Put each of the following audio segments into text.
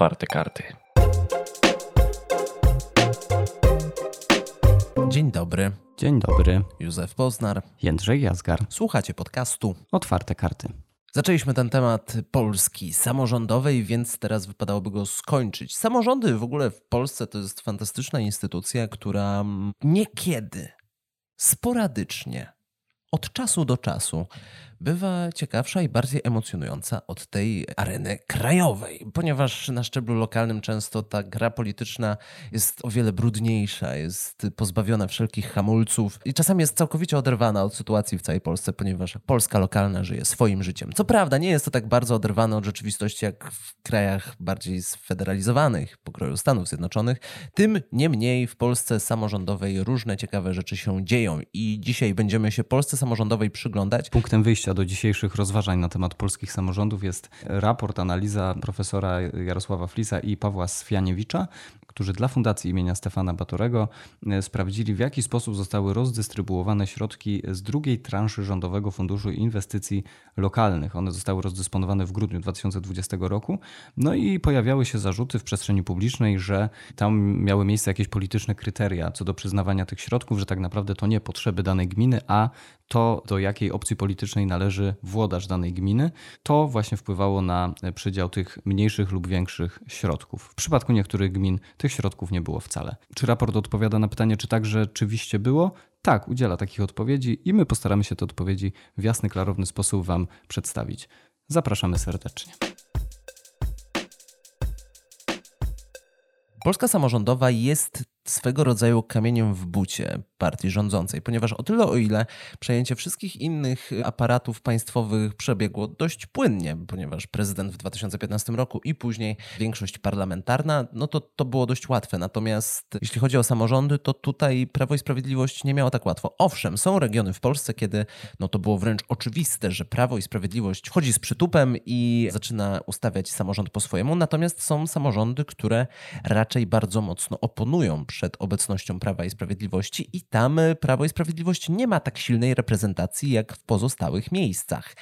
Otwarte karty. Dzień dobry. Dzień dobry. Józef Poznar. Jędrzej Jazgar. Słuchacie podcastu. Otwarte karty. Zaczęliśmy ten temat Polski samorządowej, więc teraz wypadałoby go skończyć. Samorządy w ogóle w Polsce to jest fantastyczna instytucja, która niekiedy, sporadycznie, od czasu do czasu bywa ciekawsza i bardziej emocjonująca od tej areny krajowej, ponieważ na szczeblu lokalnym często ta gra polityczna jest o wiele brudniejsza, jest pozbawiona wszelkich hamulców i czasami jest całkowicie oderwana od sytuacji w całej Polsce, ponieważ Polska lokalna żyje swoim życiem. Co prawda, nie jest to tak bardzo oderwane od rzeczywistości jak w krajach bardziej sfederalizowanych, pokroju Stanów Zjednoczonych. Tym niemniej w Polsce samorządowej różne ciekawe rzeczy się dzieją i dzisiaj będziemy się Polsce samorządowej przyglądać. Punktem wyjścia do dzisiejszych rozważań na temat polskich samorządów jest raport, analiza profesora Jarosława Flisa i Pawła Swianiewicza, którzy dla Fundacji imienia Stefana Batorego e, sprawdzili, w jaki sposób zostały rozdystrybuowane środki z drugiej transzy Rządowego Funduszu Inwestycji Lokalnych. One zostały rozdysponowane w grudniu 2020 roku. No i pojawiały się zarzuty w przestrzeni publicznej, że tam miały miejsce jakieś polityczne kryteria co do przyznawania tych środków, że tak naprawdę to nie potrzeby danej gminy, a to, do jakiej opcji politycznej należy włodacz danej gminy, to właśnie wpływało na przydział tych mniejszych lub większych środków. W przypadku niektórych gmin tych środków nie było wcale. Czy raport odpowiada na pytanie, czy tak rzeczywiście było? Tak, udziela takich odpowiedzi i my postaramy się te odpowiedzi w jasny, klarowny sposób Wam przedstawić. Zapraszamy serdecznie. Polska samorządowa jest swego rodzaju kamieniem w bucie partii rządzącej, ponieważ o tyle o ile przejęcie wszystkich innych aparatów państwowych przebiegło dość płynnie, ponieważ prezydent w 2015 roku i później większość parlamentarna, no to to było dość łatwe. Natomiast jeśli chodzi o samorządy, to tutaj Prawo i Sprawiedliwość nie miało tak łatwo. Owszem, są regiony w Polsce, kiedy no to było wręcz oczywiste, że Prawo i Sprawiedliwość chodzi z przytupem i zaczyna ustawiać samorząd po swojemu, natomiast są samorządy, które raczej bardzo mocno oponują przed obecnością Prawa i Sprawiedliwości i tam Prawo i Sprawiedliwość nie ma tak silnej reprezentacji jak w pozostałych miejscach.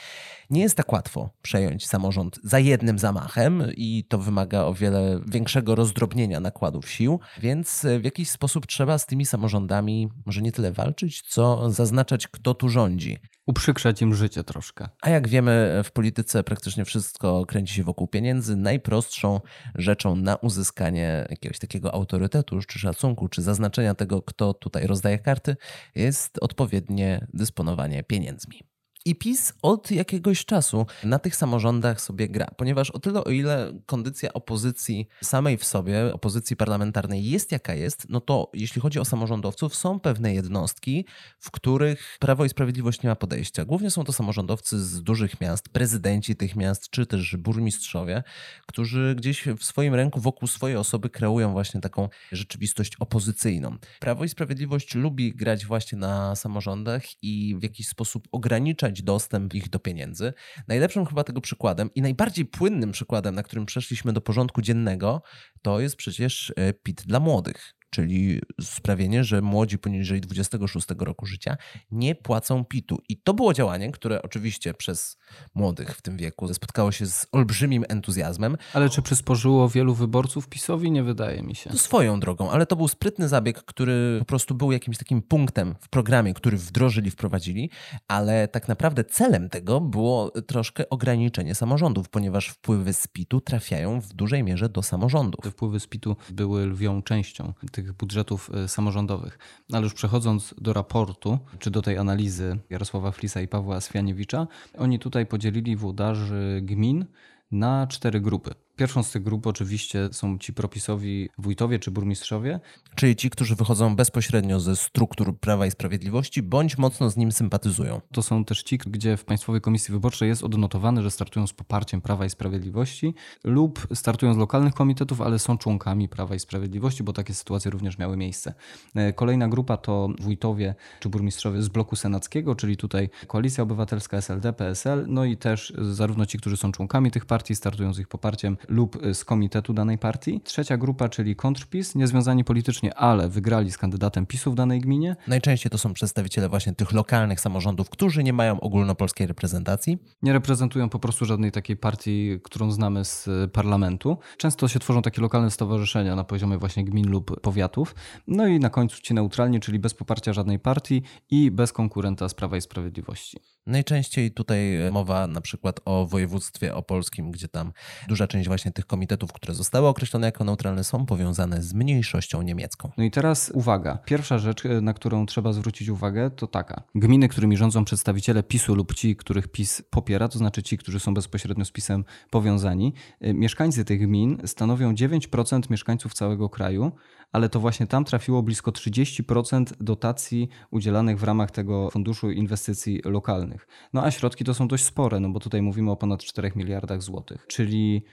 Nie jest tak łatwo przejąć samorząd za jednym zamachem i to wymaga o wiele większego rozdrobnienia nakładów sił, więc w jakiś sposób trzeba z tymi samorządami może nie tyle walczyć, co zaznaczać, kto tu rządzi. Uprzykrzać im życie troszkę. A jak wiemy, w polityce praktycznie wszystko kręci się wokół pieniędzy. Najprostszą rzeczą na uzyskanie jakiegoś takiego autorytetu, czy szacunku, czy zaznaczenia tego, kto tutaj rozdaje karty, jest odpowiednie dysponowanie pieniędzmi. I PiS od jakiegoś czasu na tych samorządach sobie gra, ponieważ o tyle, o ile kondycja opozycji samej w sobie, opozycji parlamentarnej jest jaka jest, no to jeśli chodzi o samorządowców, są pewne jednostki, w których Prawo i Sprawiedliwość nie ma podejścia. Głównie są to samorządowcy z dużych miast, prezydenci tych miast, czy też burmistrzowie, którzy gdzieś w swoim ręku wokół swojej osoby kreują właśnie taką rzeczywistość opozycyjną. Prawo i Sprawiedliwość lubi grać właśnie na samorządach i w jakiś sposób ograniczać dostęp ich do pieniędzy. Najlepszym chyba tego przykładem i najbardziej płynnym przykładem, na którym przeszliśmy do porządku dziennego, to jest przecież e, PIT dla młodych czyli sprawienie, że młodzi poniżej 26 roku życia nie płacą PIT-u. I to było działanie, które oczywiście przez młodych w tym wieku spotkało się z olbrzymim entuzjazmem. Ale czy przysporzyło wielu wyborców PiSowi? Nie wydaje mi się. To swoją drogą, ale to był sprytny zabieg, który po prostu był jakimś takim punktem w programie, który wdrożyli, wprowadzili, ale tak naprawdę celem tego było troszkę ograniczenie samorządów, ponieważ wpływy z PIT-u trafiają w dużej mierze do samorządów. Te wpływy z PIT-u były lwią częścią tych budżetów e, samorządowych. Ale już przechodząc do raportu, czy do tej analizy Jarosława Flisa i Pawła Swianiewicza, oni tutaj podzielili włodarzy gmin na cztery grupy. Pierwszą z tych grup oczywiście są ci propisowi wójtowie czy burmistrzowie. Czyli ci, którzy wychodzą bezpośrednio ze struktur Prawa i Sprawiedliwości, bądź mocno z nim sympatyzują. To są też ci, gdzie w Państwowej Komisji Wyborczej jest odnotowane, że startują z poparciem Prawa i Sprawiedliwości lub startują z lokalnych komitetów, ale są członkami Prawa i Sprawiedliwości, bo takie sytuacje również miały miejsce. E, kolejna grupa to wójtowie czy burmistrzowie z bloku senackiego, czyli tutaj Koalicja Obywatelska, SLD, PSL, no i też zarówno ci, którzy są członkami tych partii, startują z ich poparciem, lub z komitetu danej partii. Trzecia grupa, czyli kontrpis, niezwiązani politycznie, ale wygrali z kandydatem PiSu w danej gminie. Najczęściej to są przedstawiciele właśnie tych lokalnych samorządów, którzy nie mają ogólnopolskiej reprezentacji. Nie reprezentują po prostu żadnej takiej partii, którą znamy z parlamentu. Często się tworzą takie lokalne stowarzyszenia na poziomie właśnie gmin lub powiatów. No i na końcu ci neutralni, czyli bez poparcia żadnej partii i bez konkurenta z Prawa i Sprawiedliwości. Najczęściej tutaj mowa na przykład o województwie opolskim, gdzie tam duża część właśnie tych komitetów, które zostały określone jako neutralne, są powiązane z mniejszością niemiecką. No i teraz uwaga. Pierwsza rzecz, na którą trzeba zwrócić uwagę, to taka. Gminy, którymi rządzą przedstawiciele PiSu lub ci, których PiS popiera, to znaczy ci, którzy są bezpośrednio z PiSem powiązani, y, mieszkańcy tych gmin stanowią 9% mieszkańców całego kraju, ale to właśnie tam trafiło blisko 30% dotacji udzielanych w ramach tego Funduszu Inwestycji Lokalnych. No a środki to są dość spore, no bo tutaj mówimy o ponad 4 miliardach złotych, czyli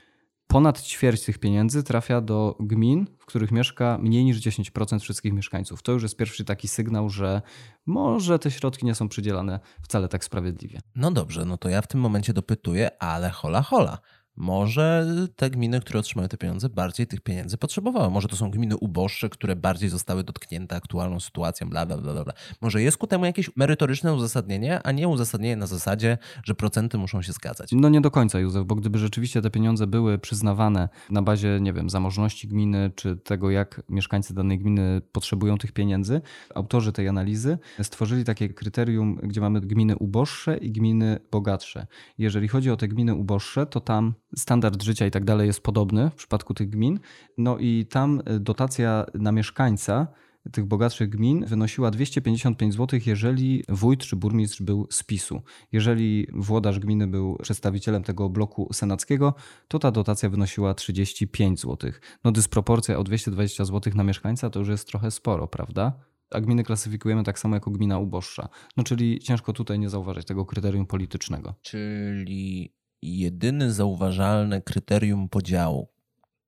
ponad ćwierć tych pieniędzy trafia do gmin, w których mieszka mniej niż 10% wszystkich mieszkańców. To już jest pierwszy taki sygnał, że może te środki nie są przydzielane wcale tak sprawiedliwie. No dobrze, no to ja w tym momencie dopytuję, ale hola hola. Może te gminy, które otrzymały te pieniądze, bardziej tych pieniędzy potrzebowały. Może to są gminy uboższe, które bardziej zostały dotknięte aktualną sytuacją, bla, bla, bla, bla. Może jest ku temu jakieś merytoryczne uzasadnienie, a nie uzasadnienie na zasadzie, że procenty muszą się zgadzać. No nie do końca, Józef, bo gdyby rzeczywiście te pieniądze były przyznawane na bazie, nie wiem, zamożności gminy, czy tego, jak mieszkańcy danej gminy potrzebują tych pieniędzy, autorzy tej analizy stworzyli takie kryterium, gdzie mamy gminy uboższe i gminy bogatsze. Jeżeli chodzi o te gminy uboższe, to tam standard życia i tak dalej jest podobny w przypadku tych gmin. No i tam e, dotacja na mieszkańca tych bogatszych gmin wynosiła 255 zł, jeżeli wójt czy burmistrz był z PiSu. Jeżeli włodarz gminy był przedstawicielem tego bloku senackiego, to ta dotacja wynosiła 35 zł. No dysproporcja o 220 zł na mieszkańca to już jest trochę sporo, prawda? A gminy klasyfikujemy tak samo jako gmina uboższa. No czyli ciężko tutaj nie zauważyć tego kryterium politycznego. Czyli jedyny zauważalne kryterium podziału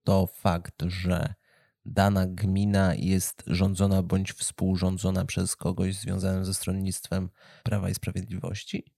to fakt, że dana gmina jest rządzona bądź współrządzona przez kogoś związanym ze stronnictwem Prawa i Sprawiedliwości?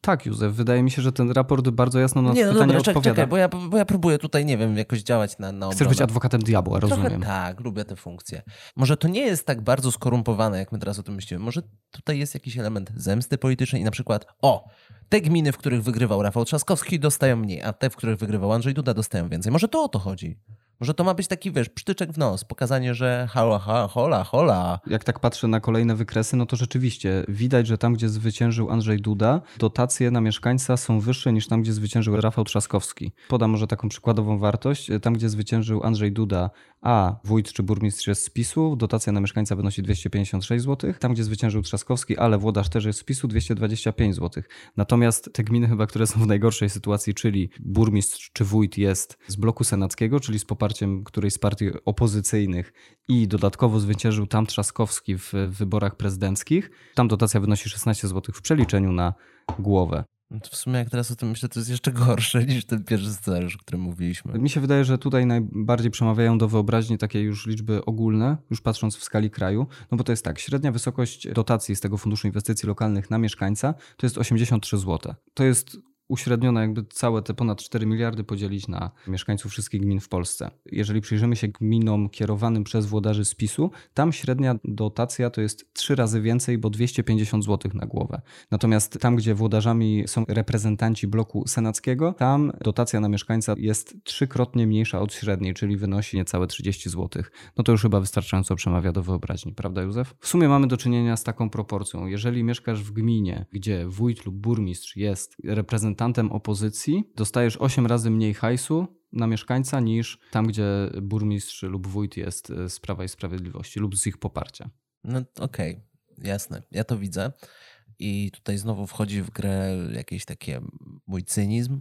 Tak, Józef, wydaje mi się, że ten raport bardzo jasno na nie, no pytanie dobra, odpowiada. Czekaj, bo ja, bo ja próbuję tutaj, nie wiem, jakoś działać na, na obronę. Chcesz być adwokatem diabła, Trochę rozumiem. tak, lubię tę funkcję. Może to nie jest tak bardzo skorumpowane, jak my teraz o tym myślimy. Może tutaj jest jakiś element zemsty politycznej i na przykład, o, te gminy, w których wygrywał Rafał Trzaskowski dostają mniej, a te, w których wygrywał Andrzej Duda dostają więcej. Może to o to chodzi. Może to ma być taki, wiesz, przytyczek w nos, pokazanie, że hola, hola, hola, hola. Jak tak patrzę na kolejne wykresy, no to rzeczywiście widać, że tam, gdzie zwyciężył Andrzej Duda, dotacje na mieszkańca są wyższe niż tam, gdzie zwyciężył Rafał Trzaskowski. Podam może taką przykładową wartość. Tam, gdzie zwyciężył Andrzej Duda, a wójt czy burmistrz jest z PiSu, dotacja na mieszkańca wynosi 256 zł. Tam, gdzie zwyciężył Trzaskowski, ale włodarz też jest z PiSu, 225 zł. Natomiast te gminy chyba, które są w najgorszej sytuacji, czyli burmistrz czy wójt jest z bloku senackiego, czyli z poparciem którejś z partii opozycyjnych i dodatkowo zwyciężył tam Trzaskowski w wyborach prezydenckich, tam dotacja wynosi 16 zł w przeliczeniu na głowę. No w sumie jak teraz o tym myślę, to jest jeszcze gorsze niż ten pierwszy scenariusz, o którym mówiliśmy. Mi się wydaje, że tutaj najbardziej przemawiają do wyobraźni takie już liczby ogólne, już patrząc w skali kraju, no bo to jest tak, średnia wysokość dotacji z tego Funduszu Inwestycji Lokalnych na mieszkańca to jest 83 zł. To jest uśrednione jakby całe te ponad 4 miliardy podzielić na mieszkańców wszystkich gmin w Polsce. Jeżeli przyjrzymy się gminom kierowanym przez włodarzy z PiSu, tam średnia dotacja to jest trzy razy więcej, bo 250 zł na głowę. Natomiast tam, gdzie włodarzami są reprezentanci bloku senackiego, tam dotacja na mieszkańca jest trzykrotnie mniejsza od średniej, czyli wynosi niecałe 30 zł. No to już chyba wystarczająco przemawia do wyobraźni, prawda Józef? W sumie mamy do czynienia z taką proporcją. Jeżeli mieszkasz w gminie, gdzie wójt lub burmistrz jest reprezentantem reprezentantem opozycji, dostajesz 8 razy mniej hajsu na mieszkańca niż tam, gdzie burmistrz lub wójt jest e, z Prawa i Sprawiedliwości lub z ich poparcia. No okej, okay. jasne. Ja to widzę. I tutaj znowu wchodzi w grę jakiś taki mój cynizm,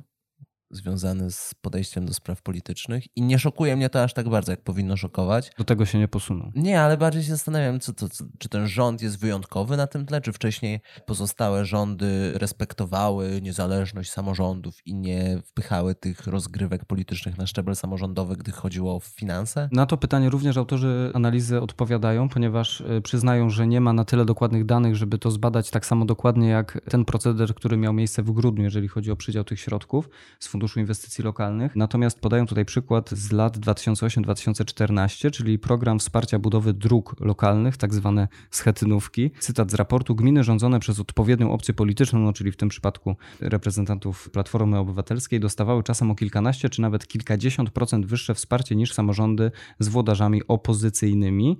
związany z podejściem do spraw politycznych i nie szokuje mnie to aż tak bardzo, jak powinno szokować. Do tego się nie posunął. Nie, ale bardziej się zastanawiam, co, co, czy ten rząd jest wyjątkowy na tym tle, czy wcześniej pozostałe rządy respektowały niezależność samorządów i nie wpychały tych rozgrywek politycznych na szczebel samorządowy, gdy chodziło o finanse? Na to pytanie również autorzy analizy odpowiadają, ponieważ e, przyznają, że nie ma na tyle dokładnych danych, żeby to zbadać tak samo dokładnie jak ten proceder, który miał miejsce w grudniu, jeżeli chodzi o przydział tych środków z Funduszu Inwestycji Lokalnych. Natomiast podają tutaj przykład z lat 2008-2014, czyli program wsparcia budowy dróg lokalnych, tak zwane schetynówki. Cytat z raportu: Gminy rządzone przez odpowiednią opcję polityczną, no czyli w tym przypadku reprezentantów Platformy Obywatelskiej, dostawały czasem o kilkanaście czy nawet kilkadziesiąt procent wyższe wsparcie niż samorządy z włodarzami opozycyjnymi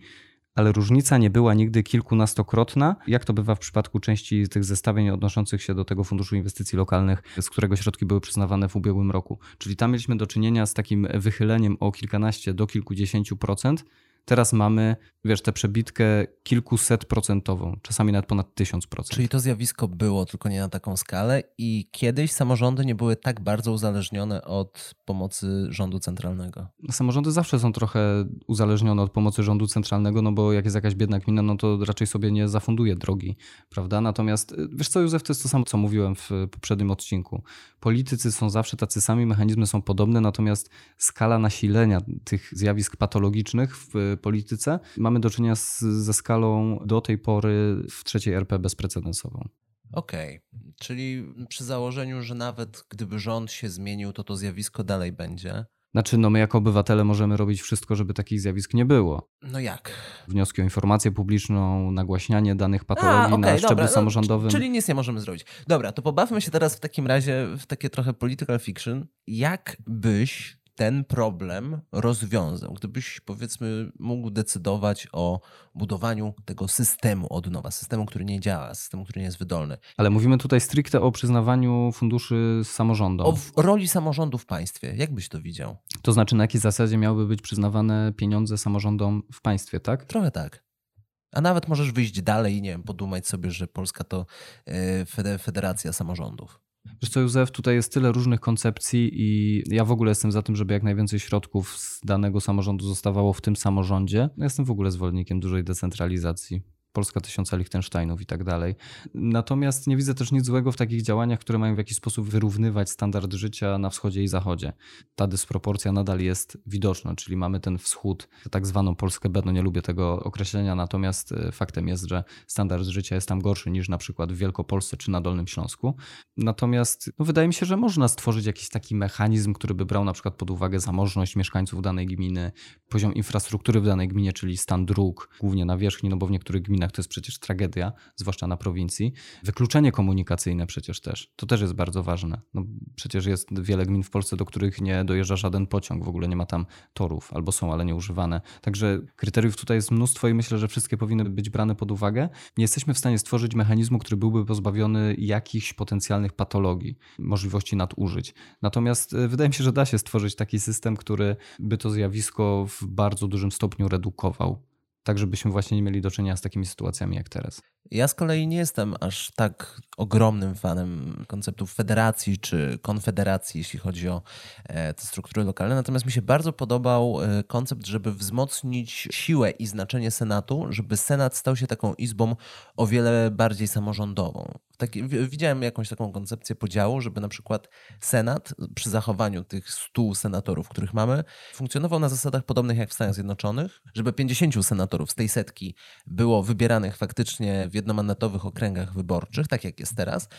ale różnica nie była nigdy kilkunastokrotna, jak to bywa w przypadku części tych zestawień odnoszących się do tego Funduszu Inwestycji Lokalnych, z którego środki były przyznawane w ubiegłym roku. Czyli tam mieliśmy do czynienia z takim wychyleniem o kilkanaście do kilkudziesięciu procent, Teraz mamy, wiesz, tę przebitkę kilkuset procentową, czasami nawet ponad tysiąc procent. Czyli to zjawisko było, tylko nie na taką skalę i kiedyś samorządy nie były tak bardzo uzależnione od pomocy rządu centralnego. Samorządy zawsze są trochę uzależnione od pomocy rządu centralnego, no bo jak jest jakaś biedna gmina, no to raczej sobie nie zafunduje drogi, prawda? Natomiast wiesz co, Józef, to jest to samo, co mówiłem w poprzednim odcinku. Politycy są zawsze tacy sami, mechanizmy są podobne, natomiast skala nasilenia tych zjawisk patologicznych w polityce, mamy do czynienia z, ze skalą do tej pory w trzeciej RP bezprecedensową. Okej, okay. czyli przy założeniu, że nawet gdyby rząd się zmienił, to to zjawisko dalej będzie. Znaczy, no my jako obywatele możemy robić wszystko, żeby takich zjawisk nie było. No jak? Wnioski o informację publiczną, nagłaśnianie danych patologii A, okay, na szczeblu dobra, samorządowym. No, czyli nic nie możemy zrobić. Dobra, to pobawmy się teraz w takim razie w takie trochę political fiction. Jak byś ten problem rozwiązał? Gdybyś, powiedzmy, mógł decydować o budowaniu tego systemu od nowa, systemu, który nie działa, systemu, który nie jest wydolny. Ale mówimy tutaj stricte o przyznawaniu funduszy samorządom. O roli samorządu w państwie. Jak byś to widział? To znaczy, na jakiej zasadzie miałyby być przyznawane pieniądze samorządom w państwie, tak? Trochę tak. A nawet możesz wyjść dalej i nie wiem, podumać sobie, że Polska to e, federacja samorządów. Wiesz co, Józef, tutaj jest tyle różnych koncepcji i ja w ogóle jestem za tym, żeby jak najwięcej środków z danego samorządu zostawało w tym samorządzie. Ja jestem w ogóle zwolennikiem dużej decentralizacji. Polska Tysiąca Liechtensteinów i tak dalej. Natomiast nie widzę też nic złego w takich działaniach, które mają w jakiś sposób wyrównywać standard życia na wschodzie i zachodzie. Ta dysproporcja nadal jest widoczna, czyli mamy ten wschód, tak zwaną Polskę B, no nie lubię tego określenia, natomiast e, faktem jest, że standard życia jest tam gorszy niż na przykład w Wielkopolsce czy na Dolnym Śląsku. Natomiast no, wydaje mi się, że można stworzyć jakiś taki mechanizm, który by brał na przykład pod uwagę zamożność mieszkańców danej gminy, poziom infrastruktury w danej gminie, czyli stan dróg, głównie na wierzchni, no bo w niektórych gminach to jest przecież tragedia, zwłaszcza na prowincji. Wykluczenie komunikacyjne przecież też, to też jest bardzo ważne. No, przecież jest wiele gmin w Polsce, do których nie dojeżdża żaden pociąg, w ogóle nie ma tam torów, albo są, ale nieużywane. Także kryteriów tutaj jest mnóstwo i myślę, że wszystkie powinny być brane pod uwagę. Nie jesteśmy w stanie stworzyć mechanizmu, który byłby pozbawiony jakichś potencjalnych patologii, możliwości nadużyć. Natomiast e, wydaje mi się, że da się stworzyć taki system, który by to zjawisko w bardzo dużym stopniu redukował tak żebyśmy właśnie nie mieli do czynienia z takimi sytuacjami jak teraz. Ja z kolei nie jestem aż tak ogromnym fanem konceptów federacji czy konfederacji, jeśli chodzi o e, te struktury lokalne. Natomiast mi się bardzo podobał e, koncept, żeby wzmocnić siłę i znaczenie Senatu, żeby Senat stał się taką izbą o wiele bardziej samorządową. Widziałem jakąś taką koncepcję podziału, żeby na przykład Senat przy zachowaniu tych 100 senatorów, których mamy, funkcjonował na zasadach podobnych jak w Stanach Zjednoczonych, żeby 50 senatorów z tej setki było wybieranych faktycznie w jednomandatowych okręgach wyborczych, tak jak jest teraz.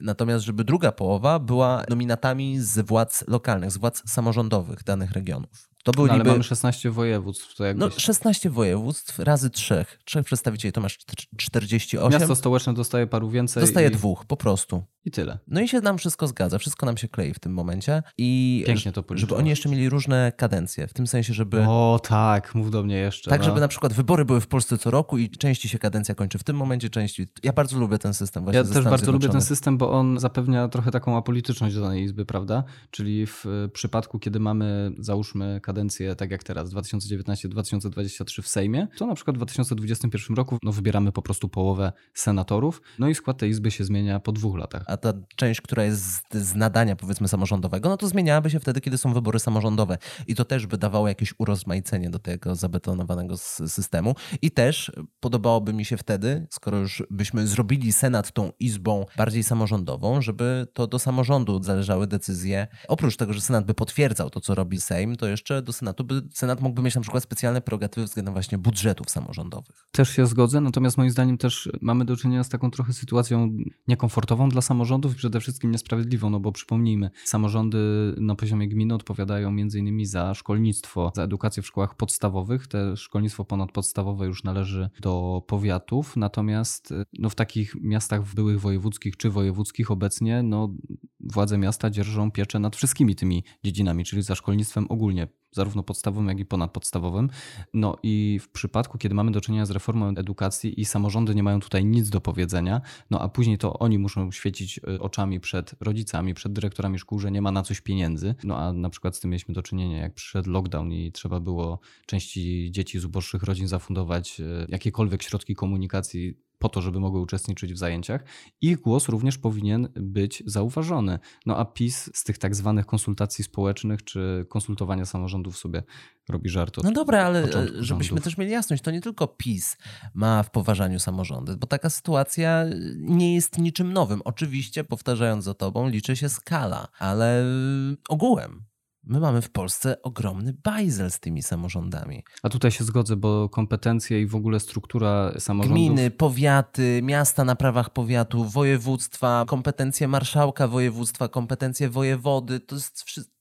Natomiast, żeby druga połowa była nominatami z władz lokalnych, z władz samorządowych danych regionów. To był no, ale niby... mamy 16 województw. To jakbyś... No 16 województw razy trzech. Trzech przedstawicieli to masz 48. Miasto stołeczne dostaje paru więcej. Dostaje i... dwóch po prostu. I tyle. No i się nam wszystko zgadza, wszystko nam się klei w tym momencie. I Pięknie to Żeby oni jeszcze mieli różne kadencje, w tym sensie, żeby... O tak, mów do mnie jeszcze. Tak, no. żeby na przykład wybory były w Polsce co roku i części się kadencja kończy w tym momencie, części... Ja bardzo lubię ten system właśnie Ja też bardzo lubię ten system, bo on zapewnia trochę taką apolityczność do danej izby, prawda? Czyli w przypadku, kiedy mamy, załóżmy, kadencję tak jak teraz, 2019-2023 w Sejmie, to na przykład w 2021 roku no, wybieramy po prostu połowę senatorów, no i skład tej izby się zmienia po dwóch latach. A ta część, która jest z, z nadania powiedzmy samorządowego, no to zmieniałaby się wtedy, kiedy są wybory samorządowe i to też by dawało jakieś urozmaicenie do tego zabetonowanego systemu i też podobałoby mi się wtedy, skoro już byśmy zrobili Senat tą izbą bardziej samorządową, żeby to do samorządu zależały decyzje. Oprócz tego, że Senat by potwierdzał to, co robi Sejm, to jeszcze do Senatu by, Senat mógłby mieć na przykład specjalne prerogatywy względem właśnie budżetów samorządowych. Też się zgodzę, natomiast moim zdaniem też mamy do czynienia z taką trochę sytuacją niekomfortową dla samorządów i przede wszystkim niesprawiedliwą, no bo przypomnijmy, samorządy na poziomie gminy odpowiadają innymi za szkolnictwo, za edukację w szkołach podstawowych. Te szkolnictwo ponadpodstawowe już należy do powiatów, natomiast no, w takich miastach byłych wojewódzkich czy wojewódzkich obecnie no, władze miasta dzierżą pieczę nad wszystkimi tymi dziedzinami, czyli za szkolnictwem ogólnie, zarówno podstawowym, jak i ponadpodstawowym. No i w przypadku, kiedy mamy do czynienia z reformą edukacji i samorządy nie mają tutaj nic do powiedzenia, no a później to oni muszą świecić y, oczami przed rodzicami, przed dyrektorami szkół, że nie ma na coś pieniędzy. No a na przykład z tym mieliśmy do czynienia, jak przyszedł lockdown i trzeba było części dzieci z uboższych rodzin zafundować y, jakiekolwiek środki komunikacji po to, żeby mogły uczestniczyć w zajęciach. Ich głos również powinien być zauważony. No a PiS z tych tak zwanych konsultacji społecznych czy konsultowania samorządów sobie robi żart. Od no dobra, ale e, żebyśmy rządów. też mieli jasność, to nie tylko PiS ma w poważaniu samorządy, bo taka sytuacja nie jest niczym nowym. Oczywiście, powtarzając za tobą, liczy się skala, ale ogółem My mamy w Polsce ogromny bajzel z tymi samorządami. A tutaj się zgodzę, bo kompetencje i w ogóle struktura samorządów... Gminy, powiaty, miasta na prawach powiatu, województwa, kompetencje marszałka województwa, kompetencje wojewody, to jest wszystko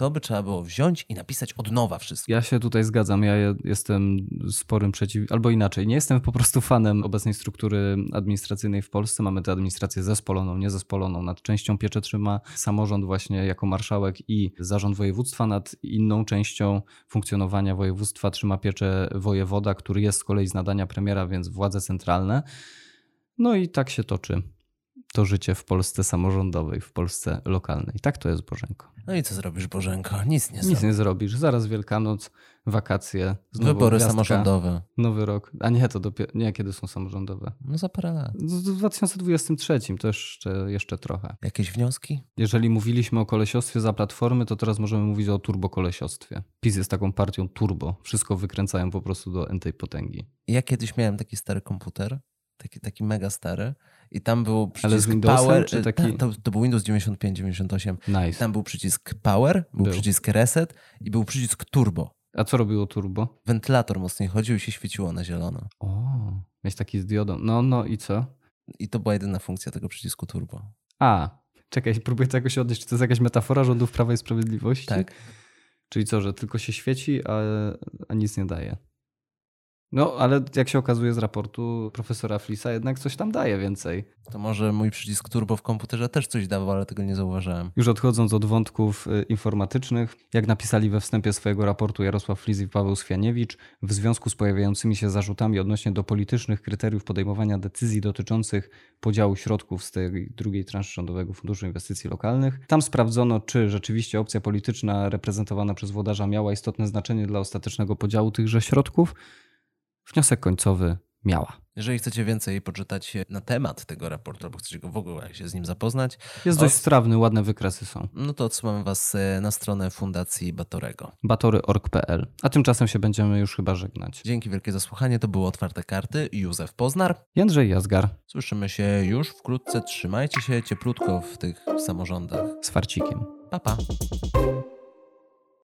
to by trzeba było wziąć i napisać od nowa wszystko. Ja się tutaj zgadzam. Ja jestem sporym przeciw, albo inaczej. Nie jestem po prostu fanem obecnej struktury administracyjnej w Polsce. Mamy tę administrację zespoloną, niezespoloną. Nad częścią pieczę trzyma samorząd właśnie jako marszałek i zarząd województwa. Nad inną częścią funkcjonowania województwa trzyma pieczę wojewoda, który jest z kolei z nadania premiera, więc władze centralne. No i tak się toczy to życie w Polsce samorządowej, w Polsce lokalnej. Tak to jest, Bożenko. No i co zrobisz, Bożenko? Nic nie Nic zrobisz. nie zrobisz. Zaraz Wielkanoc, wakacje. Wybory gwiazdka, samorządowe. Nowy rok. A nie, to dopiero. Nie, kiedy są samorządowe? No za parę lat. W 2023 to jeszcze, jeszcze trochę. Jakieś wnioski? Jeżeli mówiliśmy o kolesiostwie za platformy, to teraz możemy mówić o turbokolesiostwie. PiS jest taką partią turbo. Wszystko wykręcają po prostu do entej potęgi. Ja kiedyś miałem taki stary komputer, taki, taki mega stary i tam był przycisk Windowsem, Power. czy e, taki- To, to był Windows 95, 98. Nice. Tam był przycisk Power, był, Był. przycisk Reset i był przycisk Turbo. A co robiło turbo? Wentylator mocniej chodził i się świeciło na zielono. O, mieć taki z diodą. No, no i co? I to była jedyna funkcja tego przycisku Turbo. A, czekaj, próbuję to jakoś odnieść. Czy to jest jakaś metafora rządów Prawa i Sprawiedliwości? Tak. Czyli co, że tylko się świeci, a, a nic nie daje? No, ale jak się okazuje z raportu profesora Flisa, jednak coś tam daje więcej. To może mój przycisk Turbo w komputerze też coś dawał, ale tego nie zauważyłem. Już odchodząc od wątków y, informatycznych, jak napisali we wstępie swojego raportu Jarosław Flis i Paweł Swianiewicz, w związku z pojawiającymi się zarzutami odnośnie do politycznych kryteriów podejmowania decyzji dotyczących podziału środków z tej drugiej transzy Rządowego Funduszu Inwestycji Lokalnych, tam sprawdzono, czy rzeczywiście opcja polityczna reprezentowana przez włodarza miała istotne znaczenie dla ostatecznego podziału tychże środków. Wniosek końcowy miała. Jeżeli chcecie więcej poczytać na temat tego raportu, albo chcecie go w ogóle się z nim zapoznać, Jest O- dość strawny, ładne wykresy są. no to odsyłamy was e, na stronę Fundacji Batorego. batory.org.pl. A tymczasem się będziemy już chyba żegnać. Dzięki wielkie za słuchanie. To były Otwarte Karty. Józef Poznar. Jędrzej Jazgar Słyszymy się już wkrótce. Trzymajcie się cieplutko w tych samorządach. z farcikiem. Pa, pa.